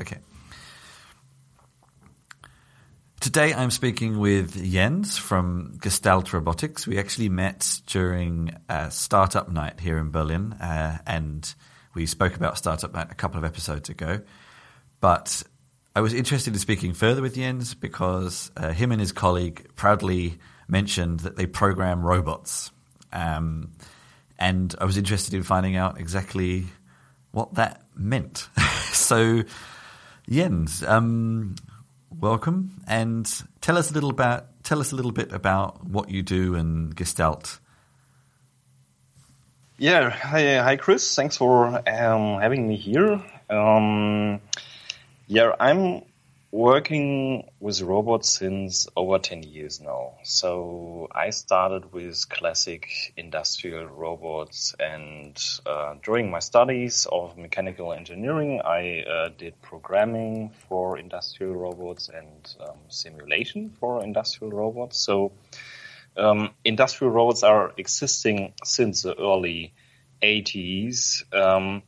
Okay. Today I'm speaking with Jens from Gestalt Robotics. We actually met during a startup night here in Berlin, uh, and we spoke about startup night a couple of episodes ago. But I was interested in speaking further with Jens because uh, him and his colleague proudly mentioned that they program robots. Um, and I was interested in finding out exactly what that meant. so, Jens, um, welcome, and tell us a little about tell us a little bit about what you do and Gestalt. Yeah, hi, hi, Chris. Thanks for um, having me here. Um, yeah, I'm working with robots since over 10 years now. So I started with classic industrial robots and uh, during my studies of mechanical engineering, I uh, did programming for industrial robots and um, simulation for industrial robots. So um, industrial robots are existing since the early 80s. Um,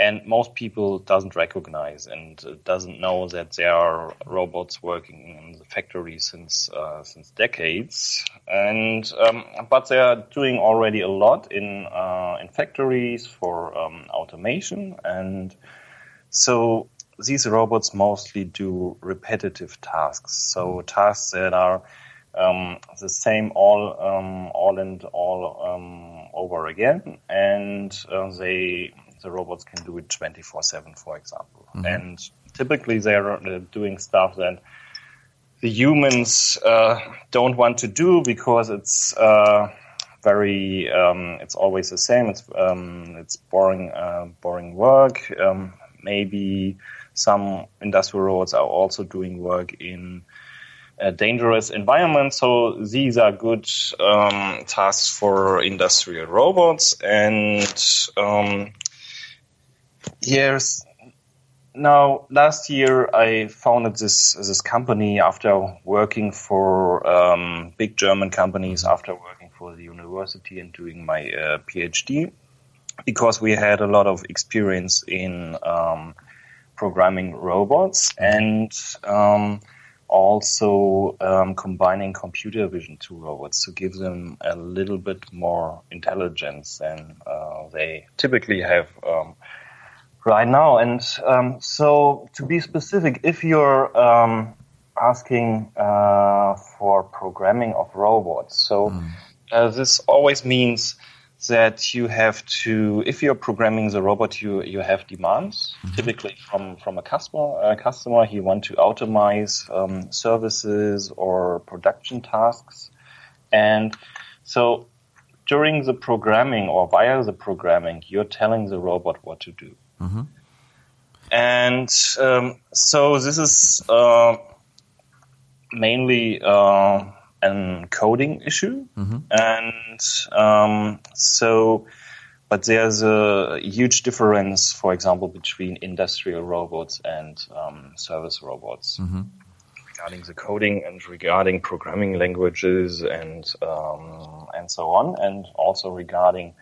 and most people doesn't recognize and doesn't know that there are robots working in the factory since uh, since decades. And um, but they are doing already a lot in uh, in factories for um, automation, and so these robots mostly do repetitive tasks. So tasks that are um, the same all um, all and all um, over again, and uh, they the robots can do it 24 7, for example. Mm-hmm. And typically they're uh, doing stuff that the humans uh, don't want to do because it's uh, very, um, it's always the same. It's, um, it's boring, uh, boring work. Um, maybe some industrial robots are also doing work in a dangerous environment. So these are good um, tasks for industrial robots, and years. Now, last year I founded this this company after working for um, big German companies, after working for the university and doing my uh, PhD, because we had a lot of experience in um, programming robots and um, also um, combining computer vision to robots to give them a little bit more intelligence than uh, they typically have um, right now. And um, so, to be specific, if you're um, asking uh, for programming of robots, so mm. uh, this always means that you have to, if you're programming the robot, you you have demands, mm-hmm. typically from from a customer. A customer, he want to automate um, services or production tasks, and so during the programming or via the programming, you're telling the robot what to do. Mm-hmm. And um, so this is uh, mainly uh, an coding issue, mm-hmm. and um, so. But there's a huge difference, for example, between industrial robots and um, service robots. Mm-hmm regarding the coding and regarding programming languages and um, and so on, and also regarding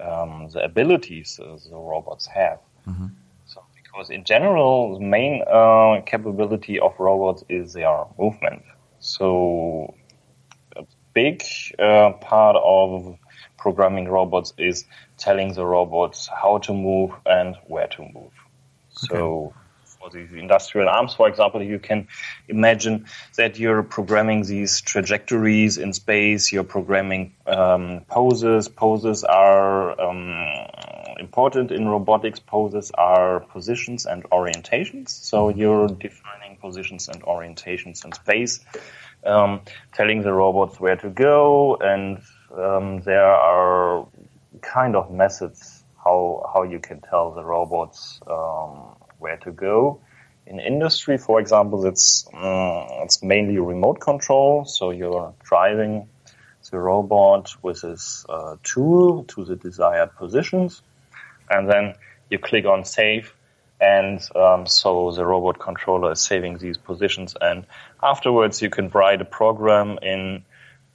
um, the abilities the robots have. Mm-hmm. So, because in general, the main uh, capability of robots is their movement. So, a big uh, part of programming robots is telling the robots how to move and where to move. Okay. So for the industrial arms, for example, you can imagine that you're programming these trajectories in space, you're programming um, poses. Poses are um, important in robotics. Poses are positions and orientations. So you're defining positions and orientations in space, um, telling the robots where to go, and um, there are kind of methods how how you can tell the robots um, where to go. In industry, for example, it's uh, it's mainly remote control. So you're driving the robot with this uh, tool to the desired positions, and then you click on save, and um, so the robot controller is saving these positions. And afterwards, you can write a program in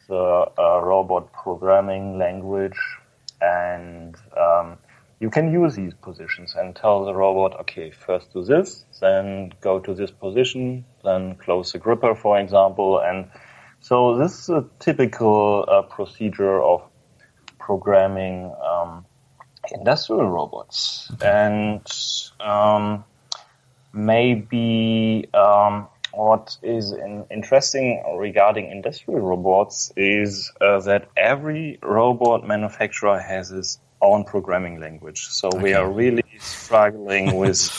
the uh, robot programming language, and um, you can use these positions and tell the robot, okay, first do this, then go to this position, then close the gripper, for example. And so this is a typical uh, procedure of programming um, industrial robots. And um, maybe um, what is in, interesting regarding industrial robots is uh, that every robot manufacturer has its own programming language. So okay. we are really struggling with,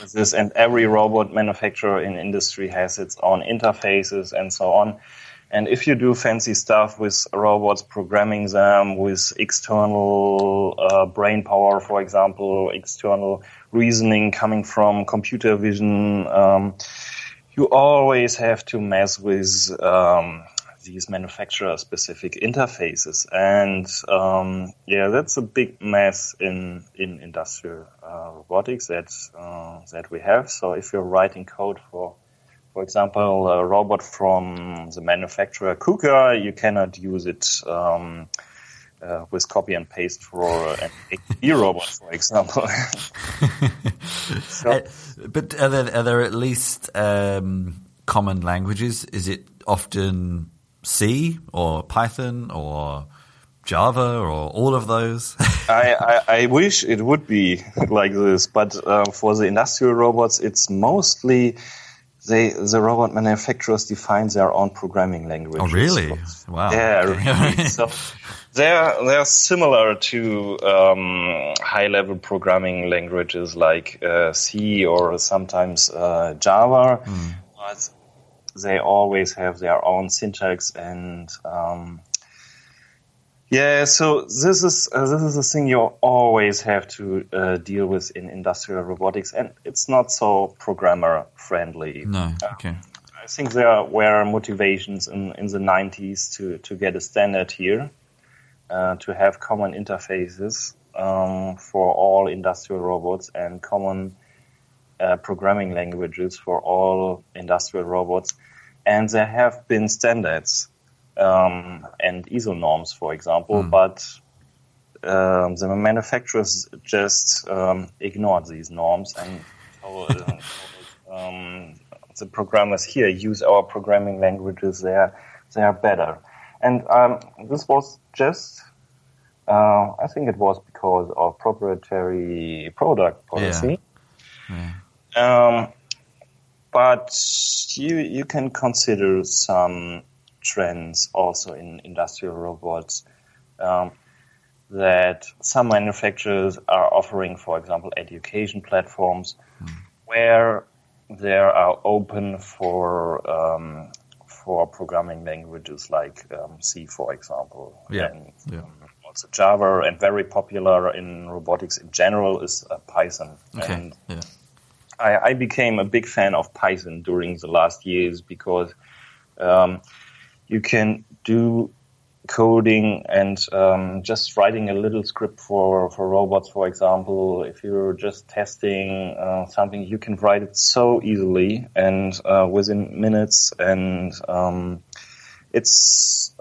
with this, and every robot manufacturer in industry has its own interfaces and so on. And if you do fancy stuff with robots, programming them with external uh, brain power, for example, external reasoning coming from computer vision, um, you always have to mess with um, these manufacturer specific interfaces. And um, yeah, that's a big mess in, in industrial uh, robotics that, uh, that we have. So if you're writing code for, for example, a robot from the manufacturer KUKA, you cannot use it um, uh, with copy and paste for an XP robot, for example. so, uh, but are there, are there at least um, common languages? Is it often C or Python or Java or all of those? I, I, I, wish it would be like this, but uh, for the industrial robots, it's mostly they the robot manufacturers define their own programming language. Oh, really? Wow. Yeah. Really. so they're they're similar to um, high level programming languages like uh, C or sometimes uh, Java. Mm. But they always have their own syntax and um, yeah, so this is uh, this is a thing you always have to uh, deal with in industrial robotics, and it's not so programmer friendly. No, okay. Uh, I think there were motivations in, in the 90s to, to get a standard here, uh, to have common interfaces um, for all industrial robots and common uh, programming languages for all industrial robots and there have been standards um, and ISO norms, for example, mm. but um, the manufacturers just um, ignored these norms and told, um, the programmers here use our programming languages. They are they are better, and um, this was just. Uh, I think it was because of proprietary product policy. Yeah. Yeah. But you you can consider some trends also in industrial robots um, that some manufacturers are offering, for example, education platforms mm. where they are open for um, for programming languages like um, C, for example, yeah. and yeah. Um, also Java, and very popular in robotics in general is uh, Python. Okay. And yeah. I, I, became a big fan of Python during the last years because um, you can do coding and um, just writing a little script for, for robots, for example. If you're just testing uh, something, you can write it so easily and uh, within minutes. And um, it's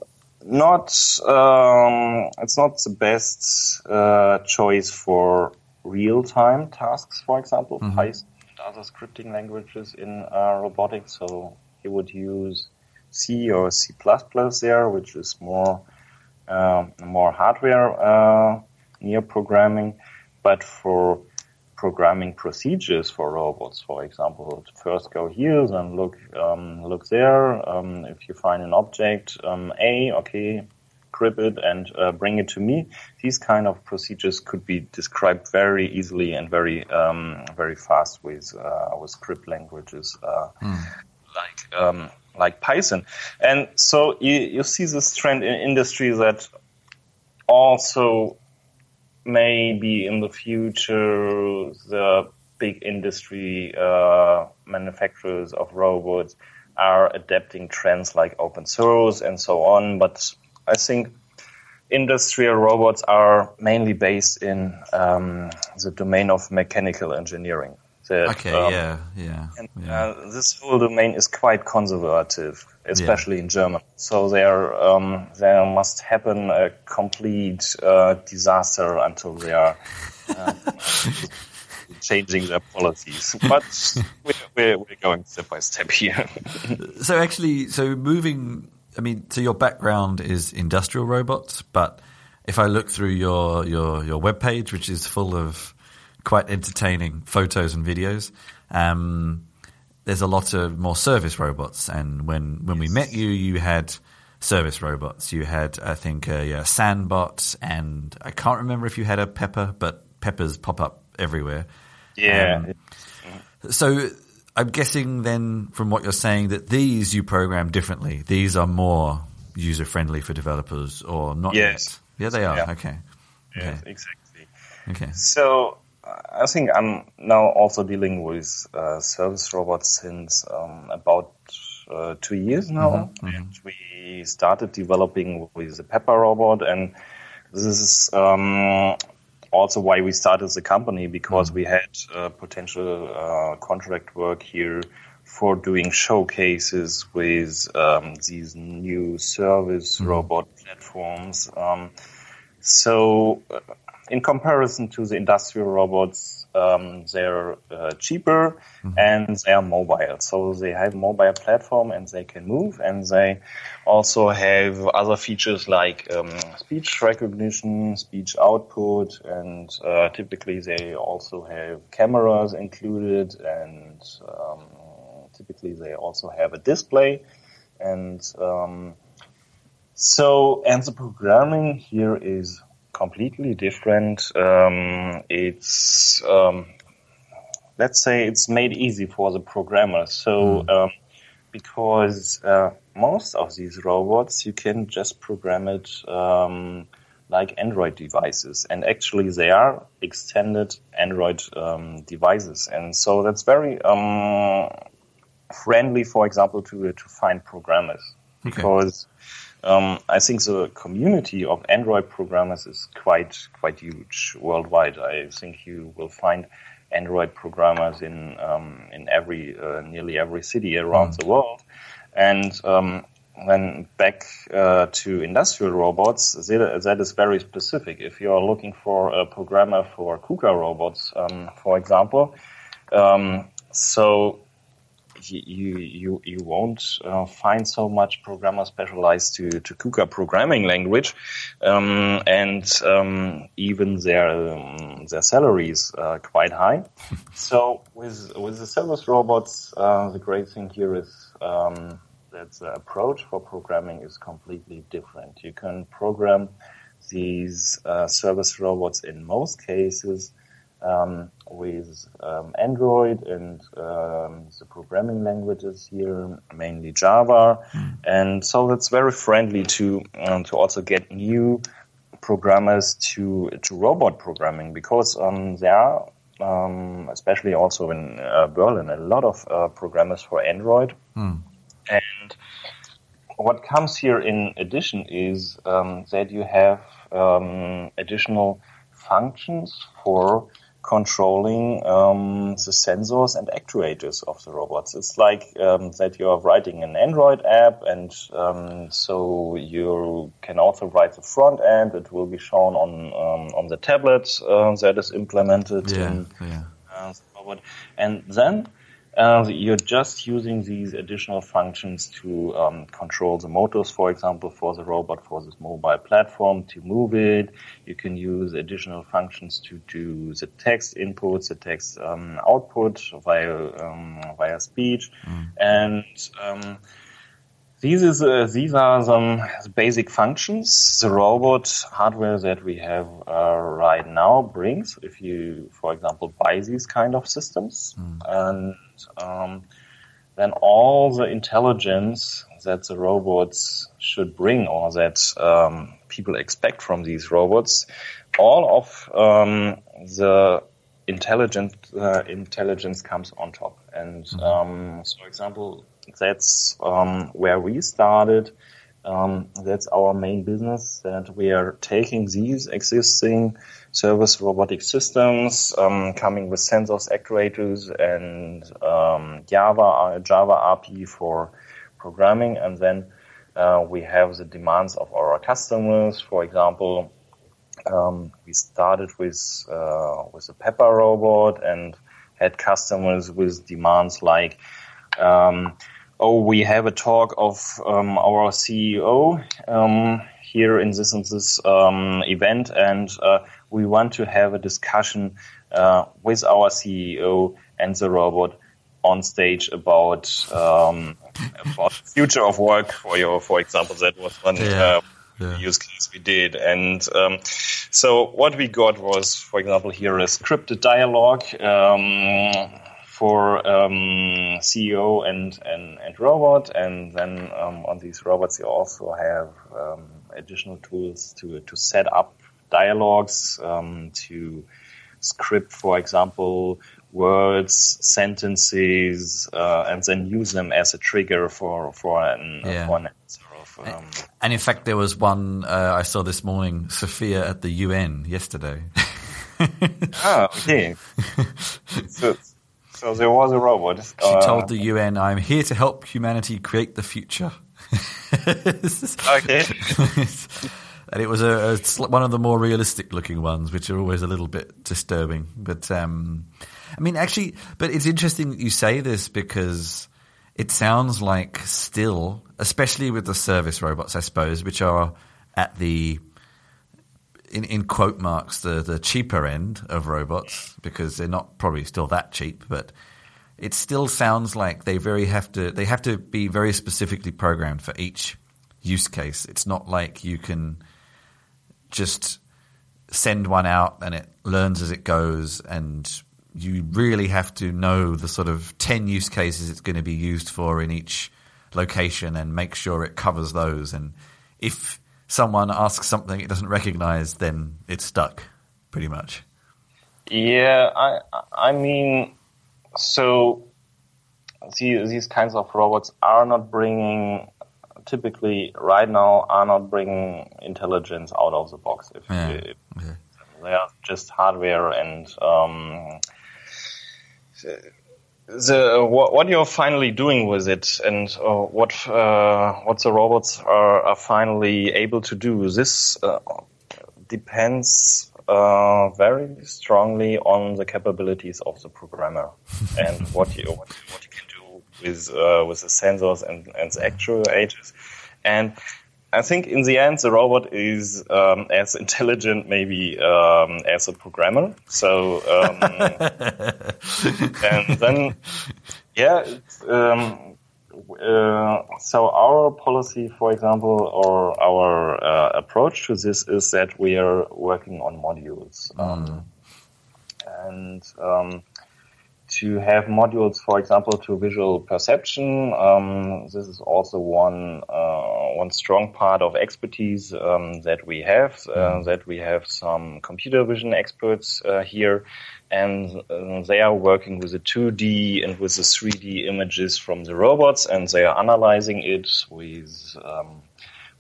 not um, it's not the best uh, choice for real time tasks, for example. Mm-hmm. Python other scripting languages in uh, robotics. So he would use C or C++ there, which is more uh, more hardware uh, near programming. But for programming procedures for robots, for example, first go here, then look um, look there. Um, if you find an object um, A, okay, it and uh, bring it to me. These kind of procedures could be described very easily and very um, very fast with uh, with script languages mm. like um, like Python. And so you, you see this trend in industry that also maybe in the future the big industry uh, manufacturers of robots are adapting trends like open source and so on, but I think industrial robots are mainly based in um, the domain of mechanical engineering. That, Okay, um, yeah, yeah. And yeah. uh, this whole domain is quite conservative, especially in Germany. So there, um, there must happen a complete uh, disaster until they are uh, changing their policies. But we're, we're, we're going step by step here. So actually, so moving, I mean, so your background is industrial robots, but if I look through your your your webpage, which is full of quite entertaining photos and videos, um, there's a lot of more service robots. And when when we met you, you had service robots. You had, I think, a, yeah, Sanbot, and I can't remember if you had a Pepper, but Peppers pop up everywhere. yeah. Um, So I'm guessing then from what you're saying that these you program differently. These are more user friendly for developers or not Yes. yet? Yeah, they are. Yeah. Okay. Okay. Yes, exactly. Okay. So I think I'm now also dealing with uh, service robots since um, about uh, two years now. And we started developing with the Pepper robot, and this is um, also why we started the company because we had uh, potential uh, contract work here for doing showcases with um, these new service robot platforms. Um, so, uh, in comparison to the industrial robots, um, they're uh, cheaper and they are mobile. So they have a mobile platform and they can move, and they also have other features like um, speech recognition, speech output, and uh, typically they also have cameras included, and um, typically they also have a display, and um, so, and the programming here is completely different. Um, it's, um, let's say it's made easy for the programmer. So, um, because uh, most of these robots, you can just program it um, like Android devices, and actually they are extended Android um, devices, and so that's very um, friendly, for example, to to find programmers Okay. because um, I think the community of Android programmers is quite quite huge worldwide. I think you will find Android programmers in um, in every uh, nearly every city around the world, and um, then back uh, to industrial robots, that, that is very specific. If you are looking for a programmer for KUKA robots, um, for example, um, so you you you won't uh, find so much programmer specialized to to KUKA programming language, um, and um, even their um, their salaries are quite high. so with with the service robots, uh, the great thing here is um, that the approach for programming is completely different. You can program these uh, service robots in most cases um, with um, Android and um, the programming languages here, mainly Java, and so that's very friendly to um, to also get new programmers to to robot programming because um, there are. Um, especially also in uh, Berlin, a lot of uh, programmers for Android, and what comes here in addition is um, that you have um, additional functions for controlling um, the sensors and actuators of the robots. It's like um, that you are writing an Android app, and um, so you can also write the front end. It will be shown on um, on the tablet uh, that is implemented Yeah. in Yeah. uh, the robot. And then uh, you're just using these additional functions to um, control the motors, for example, for the robot, for this mobile platform, to move it. You can use additional functions to do the text inputs, the text um, output via um, via speech, and um, these is uh, these are some basic functions the robot hardware that we have uh, right now brings. If you, for example, buy these kind of systems, and um, then all the intelligence that the robots should bring, or that um, people expect from these robots, all of um, the intelligent uh, intelligence comes on top. And um, so, for example, that's um, where we started Um, that's our main business that we are taking these existing service robotic systems, um, coming with sensors, actuators, and um, Java, uh, Java API for programming, and then uh, we have the demands of our customers. For example, um, we started with uh, with a Pepper robot and had customers with demands like um, oh, we have a talk of um, our CEO um, here in this and this um, event, and uh, we want to have a discussion uh, with our CEO and the robot on stage about um, about the future of work. For your, for example, that was one. Yeah. Uh, yeah. use case we did. And um, so what we got was, for example, here a scripted dialogue um, for um, CEO and, and, and robot, and then um, on these robots you also have um, additional tools to to set up dialogues, um, to script, for example, words, sentences, uh, and then use them as a trigger for for an, yeah. for an answer. Of, um, and in fact, there was one uh, I saw this morning, Sophia at the UN yesterday. ah, okay. so, so there was a robot. She uh, told the UN, "I'm here to help humanity create the future." okay. and it was a, a, one of the more realistic looking ones, which are always a little bit disturbing. But um, I mean, actually, but it's interesting that you say this because it sounds like still, especially with the service robots, I suppose, which are at the in, in quote marks the the cheaper end of robots because they're not probably still that cheap, but it still sounds like they very have to they have to be very specifically programmed for each use case. It's not like you can just send one out and it learns as it goes and you really have to know the sort of 10 use cases it's going to be used for in each location and make sure it covers those and if someone asks something it doesn't recognize, then it's stuck, pretty much. Yeah, I I mean, so see, these kinds of robots are not bringing typically right now are not bringing intelligence out of the box. If, yeah. if okay. they are just hardware and um, the what, what, you're finally doing with it and uh, what uh, what the robots are, are, finally able to do. This uh, depends uh, very strongly on the capabilities of the programmer and what you what, what, you can do with uh, with the sensors and, and the actuators. And I think in the end, the robot is um, as intelligent, maybe um, as a programmer. So, um, and then, yeah, um, uh, so our policy, for example, or our uh, approach to this is that we are working on modules, mm. and um, to have modules, for example, to visual perception. Um, this is also one uh, one strong part of expertise um, that we have. Uh, mm-hmm. that we have some computer vision experts uh, here, and uh, they are working with the 2D and with the 3D images from the robots, and they are analyzing it with. Um,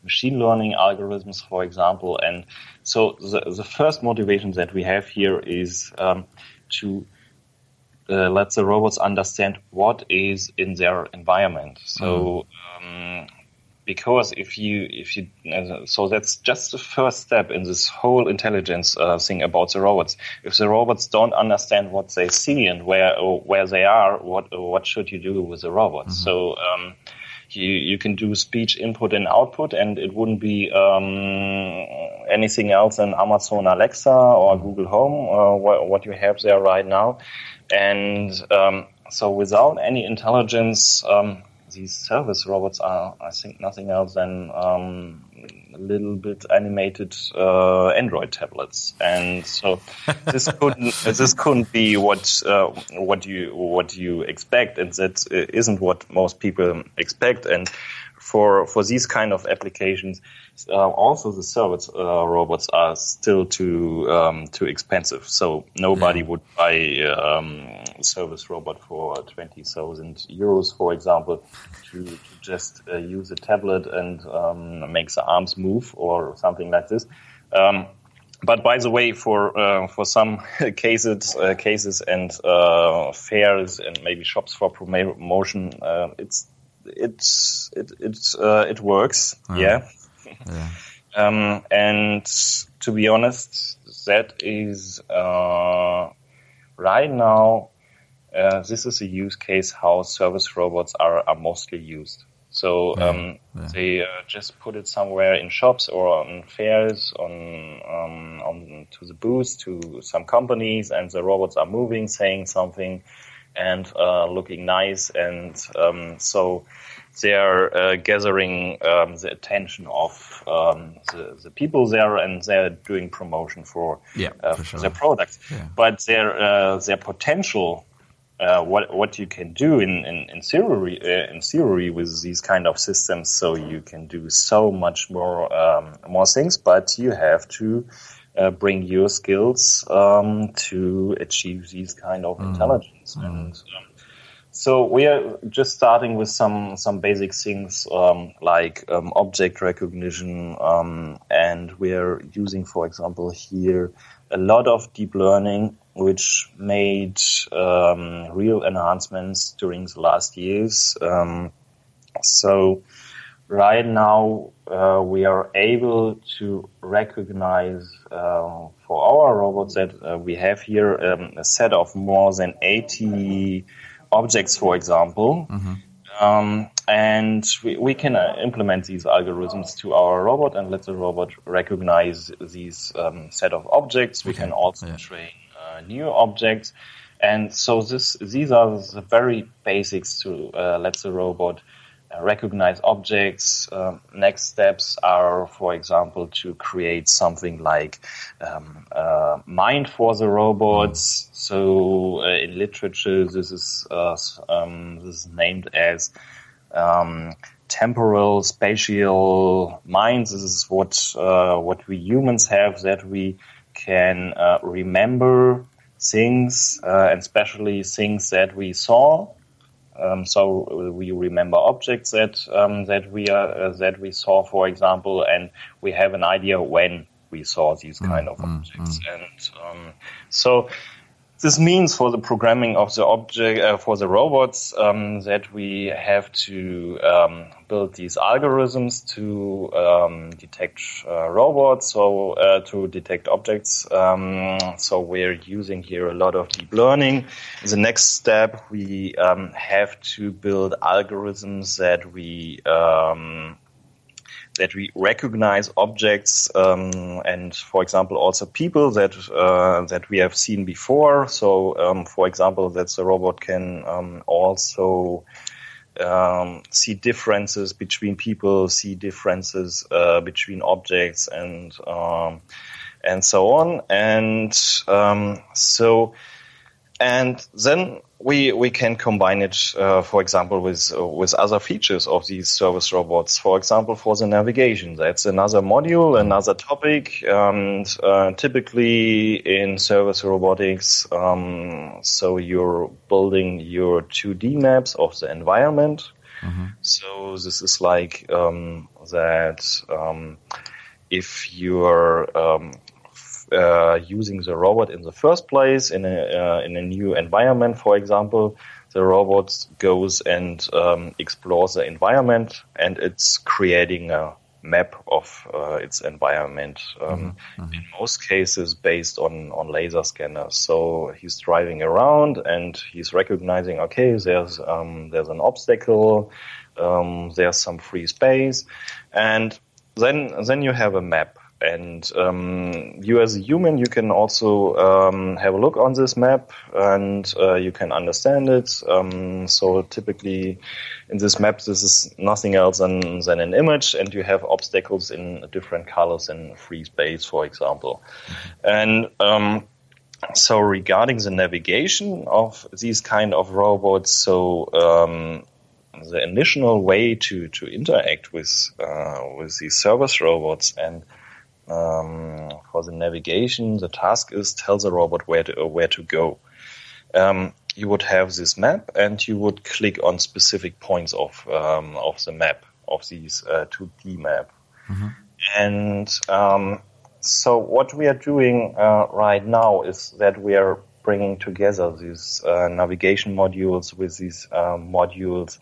machine learning algorithms, for example, and so the, the first motivation that we have here is um, to uh, let the robots understand what is in their environment. So, mm. um, because if you if you uh, so that's just the first step in this whole intelligence uh, thing about the robots. If the robots don't understand what they see and where where they are, what what should you do with the robots? Mm-hmm. So. Um, you, you can do speech input and output, and it wouldn't be um, anything else than Amazon Alexa or Google Home, uh, what, what you have there right now. And um, so without any intelligence, um, these service robots are, I think, nothing else than um, little bit animated uh, Android tablets, and so this couldn't this couldn't be what uh, what you what you expect, and that isn't what most people expect. And for for these kind of applications, uh, also the service uh, robots are still too um, too expensive. So nobody yeah. would buy um, a service robot for twenty thousand euros, for example, to, to just uh, use a tablet and um, make the arms move or something like this. Um, but by the way, for uh, for some cases, uh, cases and uh, fairs and maybe shops for promotion, uh, it's it's it it uh, it works. Yeah. yeah. um, and to be honest, that is uh, right now. this is a use case how service robots are, are mostly used. So um, yeah. they uh, just put it somewhere in shops or on fairs, on um, on to the booths to some companies, and the robots are moving, saying something, and uh, looking nice, and um, so they are uh, gathering um, the attention of um, the, the, people there, and they're doing promotion for, yeah, uh, for sure. their products. Yeah. But their uh, their potential uh, what what you can do in in, in theory uh, in theory with these kind of systems. So you can do so much more um, more things, but you have to uh, bring your skills um, to achieve these kind of mm. intelligence. Mm. And um, so we are just starting with some some basic things um, like um, object recognition, um, and we are using, for example, here a lot of deep learning which made um, real enhancements during the last years. Um, so right now uh, we are able to recognize uh, for our robots that uh, we have here um, a set of more than 80 objects, for example. Mm-hmm. Um, and we, we can uh, implement these algorithms to our robot and let the robot recognize these um, set of objects. We okay. can also yeah. train uh, new objects. And so this, these are the very basics to uh, let the robot recognize objects. Um, next steps are, for example, to create something like um, uh, mind for the robots. So uh, in literature, this is uh, um, this is named as um, temporal spatial minds. This is what what we humans have that we can uh, remember things, uh, and especially things that we saw. Um, so we remember objects that um, that we are uh, that we saw, for example, and we have an idea when we saw these kind mm, of mm, objects. Mm. And um, so this means for the programming of the object uh, for the robots um, that we have to um, build these algorithms to um, detect uh, robots, so uh, to detect objects. Um, so we're using here a lot of deep learning. The next step, we um, have to build algorithms that we um, that we recognize objects um, and, for example, also people that uh, that we have seen before. So, um, for example, that the robot can um, also um, see differences between people, see differences uh, between objects, and um, and so on. And um, so, and then we we can combine it, uh, for example, with uh, with other features of these service robots. For example, for the navigation, that's another module, another topic. And uh, typically in service robotics, um, so you're building your 2D maps of the environment. Mm-hmm. So this is like um, that. Um, if you're um, uh, using the robot in the first place in a uh, in a new environment, for example, the robot goes and um, explores the environment, and it's creating a map of uh, its environment. Um, mm-hmm. In most cases, based on on laser scanners. So he's driving around and he's recognizing, okay, there's um, there's an obstacle, um, there's some free space, and then then you have a map and um, you as a human, you can also um, have a look on this map and uh, you can understand it. Um, so typically in this map, this is nothing else than, than an image and you have obstacles in different colors in free space, for example. And um, so regarding the navigation of these kind of robots, so um, the initial way to, to interact with uh, with these service robots and um, for the navigation, the task is tell the robot where to where to go. Um, you would have this map, and you would click on specific points of um, of the map of these uh, 2D map. Mm-hmm. And um, so, what we are doing uh, right now is that we are bringing together these uh, navigation modules with these uh, modules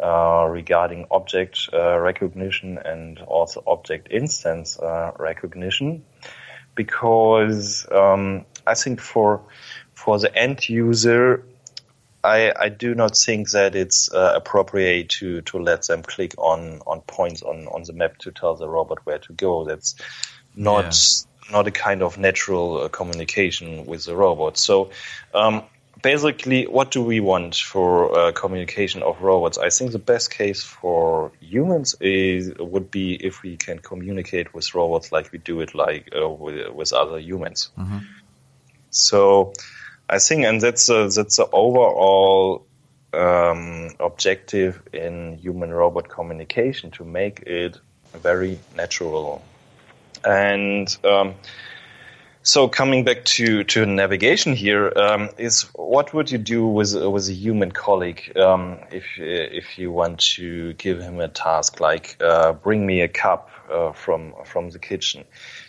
uh, regarding object uh, recognition and also object instance uh, recognition, because um, I think for for the end user, I, I do not think that it's uh, appropriate to, to let them click on, on points on, on the map to tell the robot where to go. That's not yeah. not a kind of natural uh, communication with the robot. So um, basically, what do we want for uh, communication of robots? I think the best case for humans is would be if we can communicate with robots like we do it like uh, with, with other humans. Mm-hmm. So I think, and that's a, that's the overall um, objective in human robot communication to make it very natural. And um, so, coming back to, to navigation here, um, is what would you do with with a human colleague um, if if you want to give him a task like uh, bring me a cup uh, from from the kitchen?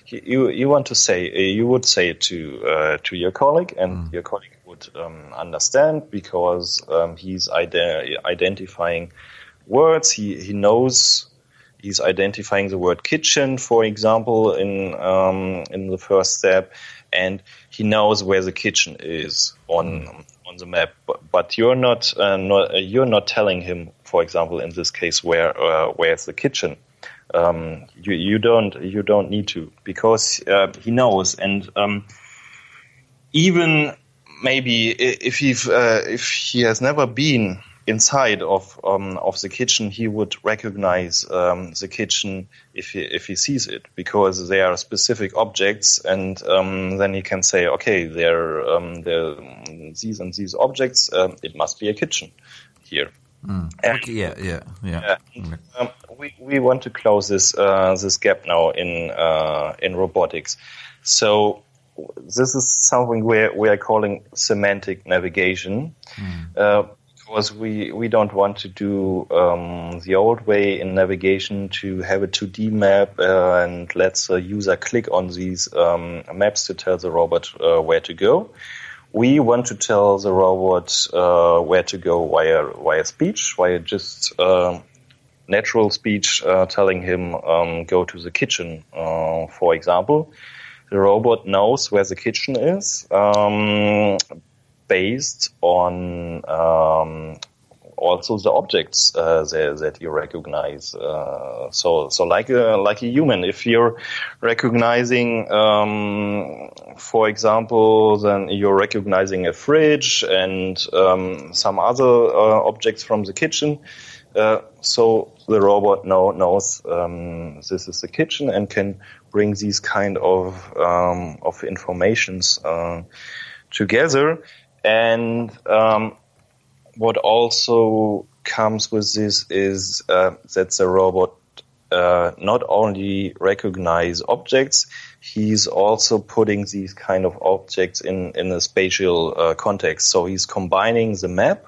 you you want to say uh, you would say it to uh, to your colleague, and mm. your colleague would um, understand because um, he's ide- identifying words. He he knows he's identifying the word kitchen, for example, in um, in the first step, and he knows where the kitchen is on on the map. But, but you're not, uh, not you're not telling him, for example, in this case, where uh, where's the kitchen um, you, you don't you don't need to because uh, he knows and um, even maybe if he uh, if he has never been inside of um, of the kitchen, he would recognize um, the kitchen if he if he sees it because they are specific objects, and um, then he can say, okay, there um, there these and these objects, uh, it must be a kitchen here. Mm. Okay, yeah, yeah, yeah. Um, we we want to close this uh, this gap now in uh, in robotics. So this is something we we are calling semantic navigation. Mm. Uh, because we, we don't want to do um, the old way in navigation to have a 2D map uh, and let the user click on these um, maps to tell the robot uh, where to go we want to tell the robot uh, where to go via via speech, via just uh, natural speech, uh, telling him um, go to the kitchen, uh, for example. The robot knows where the kitchen is um, based on um, also the objects uh, that, that, you recognize. Uh, so, so like a like a human, if you're recognizing, um, for example, then you're recognizing a fridge and um, some other uh, objects from the kitchen. Uh, so the robot now knows um, this is the kitchen and can bring these kind of um, of informations uh, together. And um, what also comes with this is uh, that the robot uh, not only recognize objects, he's also putting these kind of objects in in a spatial uh, context. So he's combining the map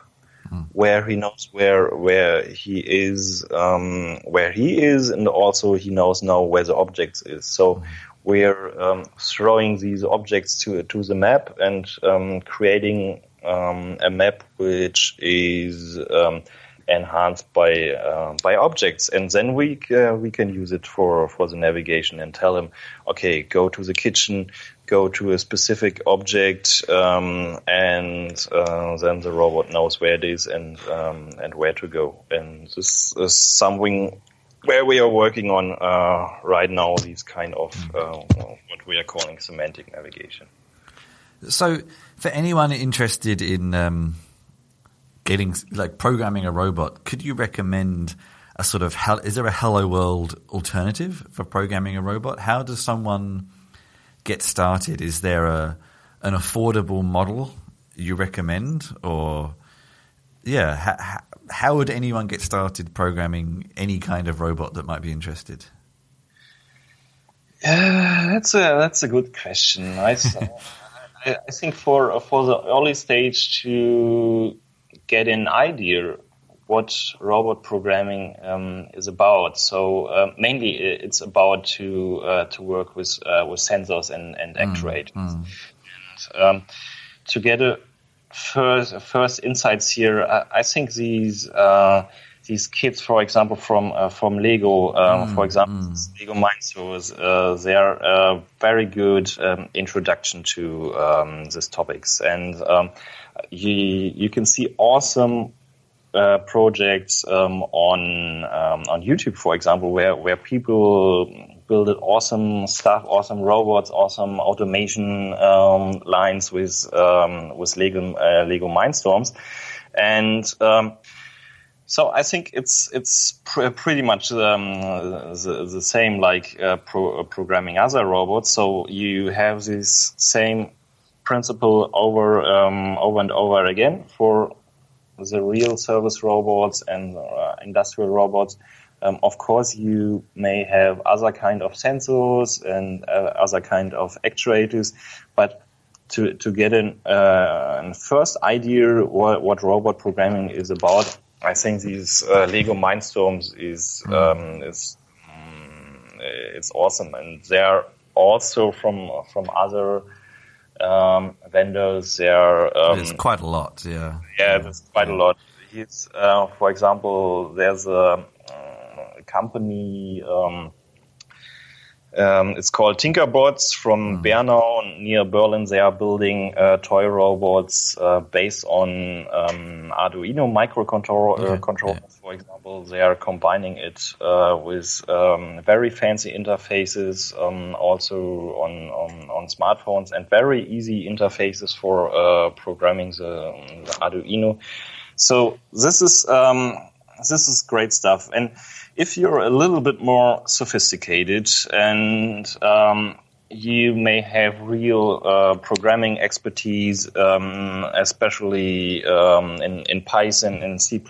mm. where he knows where where he is um, where he is, and also he knows now where the objects is. So. We're um, throwing these objects to to the map and um, creating um, a map which is um, enhanced by uh, by objects, and then we uh, we can use it for for the navigation and tell him, okay, go to the kitchen, go to a specific object, um, and uh, then the robot knows where it is and um, and where to go. And this is something where we are working on uh, right now. These kind of uh, what we are calling semantic navigation. So, for anyone interested in um, getting like programming a robot, could you recommend a sort of is there a Hello World alternative for programming a robot? How does someone get started? Is there a an affordable model you recommend, or yeah, how, how would anyone get started programming any kind of robot that might be interested? Yeah, that's a that's a good question. I, I think for for the early stage to get an idea what robot programming um, is about. So uh, mainly it's about to uh, to work with uh, with sensors and and mm, actuators. Mm. And, um, to get a first first insights here, I, I think these uh, these kits, for example, from uh, from Lego, uh, mm, for example, mm. Lego Mindstorms, uh, they are a very good um, introduction to um, these topics, and um, you you can see awesome uh, projects um, on um, on YouTube, for example, where where people build awesome stuff, awesome robots, awesome automation um, lines with um, with Lego uh, Lego Mindstorms, and um, so I think it's it's pr- pretty much um, the, the, same like uh, pro- programming other robots. So you have this same principle over over and over again for the real service robots and uh, industrial robots. Um, of course, you may have other kind of sensors and uh, other kind of actuators, but to to get an, uh, first idea what, what, robot programming is about, I think these uh, Lego Mindstorms is mm. um, is um, it's awesome, and they are also from from other um, vendors. There, um, there's quite a lot. Yeah, yeah, there's quite a lot. It's, uh, for example, there's a company. Um, um, it's called Tinkerbots from mm. Bernau near Berlin. They are building uh, toy robots uh, based on um, Arduino microcontroller uh, controllers, yeah. for example. They are combining it uh, with um, very fancy interfaces, um, also on, on, on smartphones, and very easy interfaces for uh, programming the, the, Arduino. So this is um, this is great stuff, and if you're a little bit more sophisticated and um, you may have real uh, programming expertise, um, especially um, in, in Python and C++,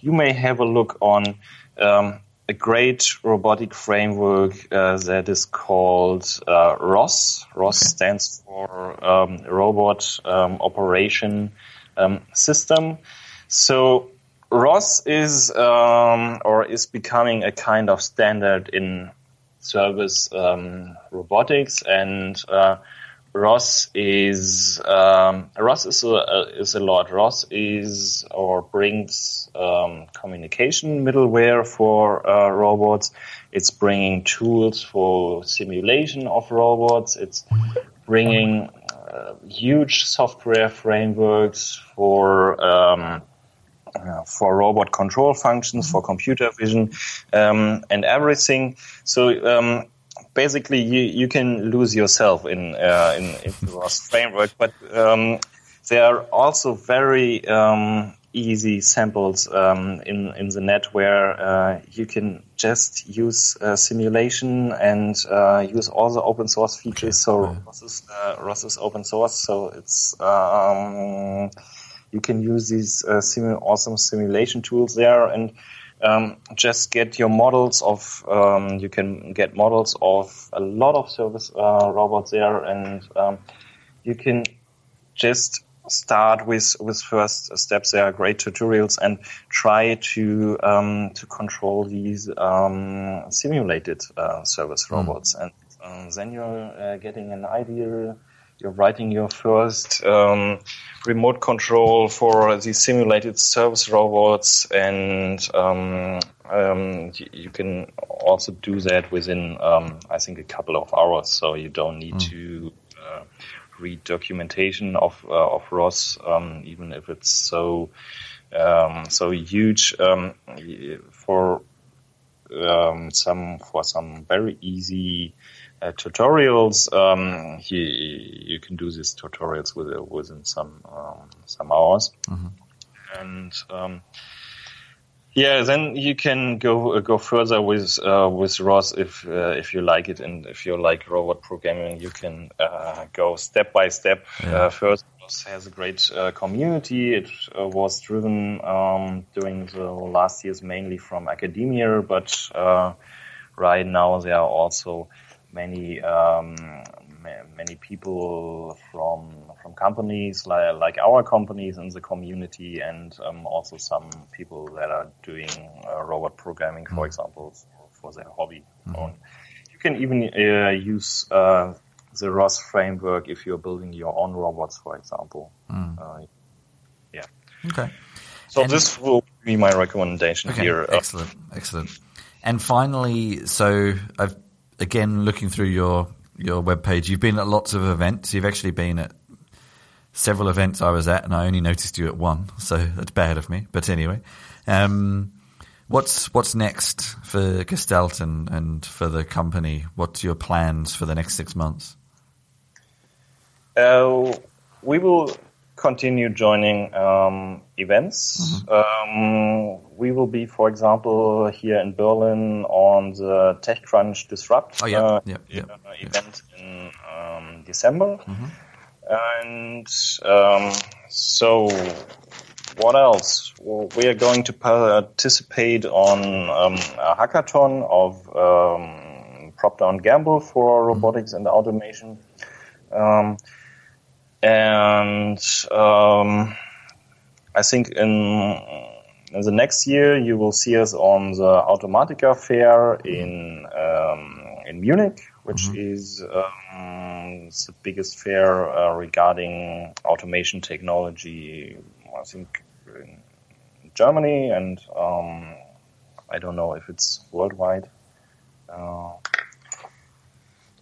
you may have a look on um, a great robotic framework uh, that is called uh, ROS. ROS okay. stands for um, Robot um, Operation System. So ROS is um, or is becoming a kind of standard in service um, robotics, and uh, ROS is um, ROS is a, is a lot. ROS is or brings um, communication middleware for uh, robots. It's bringing tools for simulation of robots. It's bringing uh, huge software frameworks for um, uh, for robot control functions, for computer vision, um, and everything. So um, basically, you, you can lose yourself in uh, in, in the ROS framework, but um, there are also very um, easy samples um, in in the net where uh, you can just use uh, simulation and uh, use all the open source features. So ROS is, uh, ROS is open source, so it's um, you can use these uh, simu- awesome simulation tools there and um, just get your models of um, you can get models of a lot of service uh, robots there and um, you can just start with with first steps there are great tutorials and try to um, to control these um, simulated uh, service hmm. robots mm. and uh, then you're uh, getting an idea you're writing your first um, remote control for the simulated service robots, and um, um, you can also do that within, um, I think, a couple of hours. So you don't need mm. to uh, read documentation of uh, of ROS, um, even if it's so um, so huge for some for some very easy uh, tutorials. Um, you, you can do these tutorials with, within some um, some hours, mm-hmm. and um, yeah, then you can go uh, go further with uh, with ROS if uh, if you like it, and if you like robot programming, you can uh, go step by step. Yeah. Uh, first, has a great uh, community. It uh, was driven um, during the last years mainly from academia, but uh, right now there are also many um, many people from from companies like, like our companies in the community, and um, also some people that are doing uh, robot programming, for mm. example, for, for their hobby. Mm. You can even uh, use uh, the ROS framework if you're building your own robots, for example. Mm. yeah. Okay. So and this will be my recommendation okay, here. Excellent, excellent. And finally, so I've again looking through your your webpage. You've been at lots of events. You've actually been at several events I was at, and I only noticed you at one, so that's bad of me. But anyway, um, what's what's next for Gestalt and, and for the company? What's your plans for the next six months? Uh, we will continue joining um, events. Mm-hmm. Um, we will be, for example, here in Berlin on the TechCrunch Disrupt oh, yeah. Uh, yeah, yeah, event in um, December. Mm-hmm. And um, so, what else? Well, we are going to participate on um, a hackathon of um, Procter & Gamble for mm-hmm. robotics and automation. And um, I think in, in, the next year you will see us on the Automatica fair in um, in Munich, which mm-hmm. is um, the biggest fair uh, regarding automation technology. I think in Germany, and um, I don't know if it's worldwide. Uh,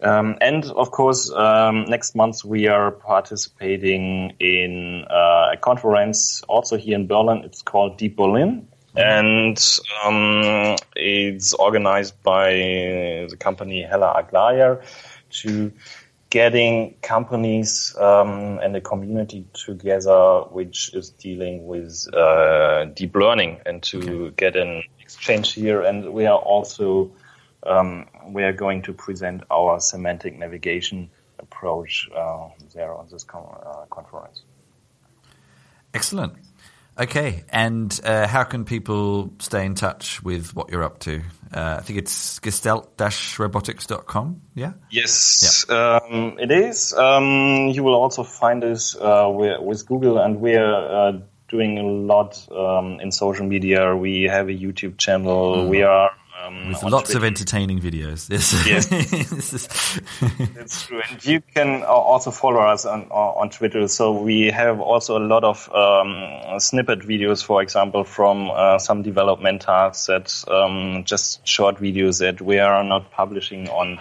um, and of course, um, next month we are participating in uh, a conference also here in Berlin. It's called Deep Berlin. And um, it's organized by the company Hella Aglaia to getting companies um, and the community together which is dealing with uh, deep learning and to okay. get an exchange here. And we are also um, we are going to present our semantic navigation approach uh, there on this con- uh, conference. Excellent. Okay, and uh, how can people stay in touch with what you're up to? Uh, I think it's gestalt-robotics.com, yeah? Yes, yeah. Um, it is. Um, you will also find us uh, with Google, and we're uh, doing a lot um, in social media. We have a YouTube channel. Mm. We are um, With lots Twitter. of entertaining videos. Yes, that's true. And you can also follow us on on Twitter. So we have also a lot of um, snippet videos, for example, from uh, some development tasks that um, just short videos that we are not publishing on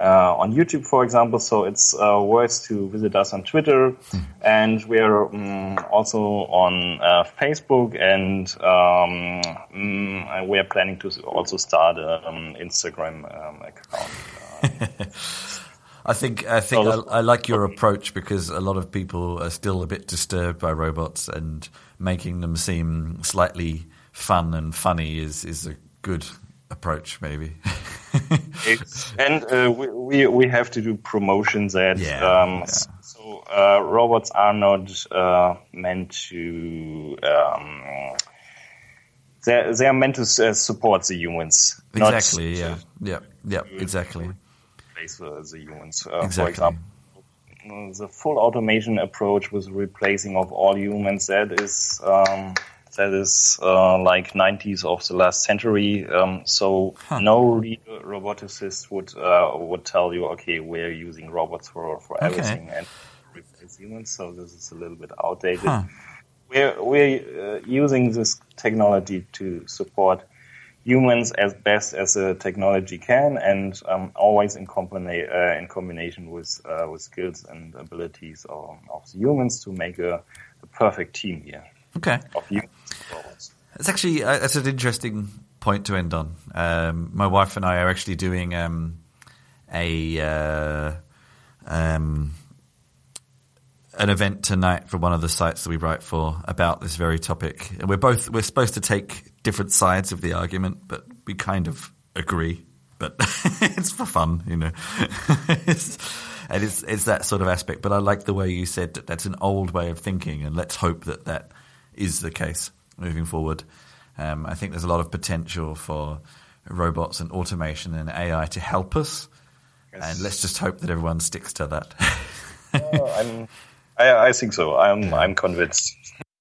uh, on YouTube, for example. So it's uh, worth to visit us on Twitter, mm. and we're um, also on uh, Facebook, and um, mm, we are planning to also start an um, Instagram um, account. I think I think I, I, like your approach because a lot of people are still a bit disturbed by robots, and making them seem slightly fun and funny is is a good approach, maybe. and uh, we, we, we have to do promotions that yeah, um, yeah. so uh, robots are not uh, meant to um, they they are meant to uh, support the humans. Exactly. yeah. Yeah. Yeah. Exactly. Replace the humans. Uh, exactly. For example, the full automation approach with replacing of all humans that is. Um, that is uh, like 90s of the last century. Um, so huh. no real roboticist would uh, would tell you, okay, we're using robots for for everything and replace humans. So this is a little bit outdated. Huh. We're we're uh, using this technology to support humans as best as the technology can, and um, always in, combina- uh, in combination with uh, with skills and abilities of, of the humans to make a, a perfect team here. Okay. It's actually uh, that's an interesting point to end on. Um, my wife and I are actually doing um, a uh, um, an event tonight for one of the sites that we write for about this very topic. And we're both we're supposed to take different sides of the argument, but we kind of agree. but it's for fun, you know. it's, and it's it's that sort of aspect. But I like the way you said that that's an old way of thinking, and let's hope that that is the case moving forward. Um, I think there's a lot of potential for robots and automation and AI to help us, yes. and let's just hope that everyone sticks to that. I'm, I, I, think so. I'm, I'm convinced.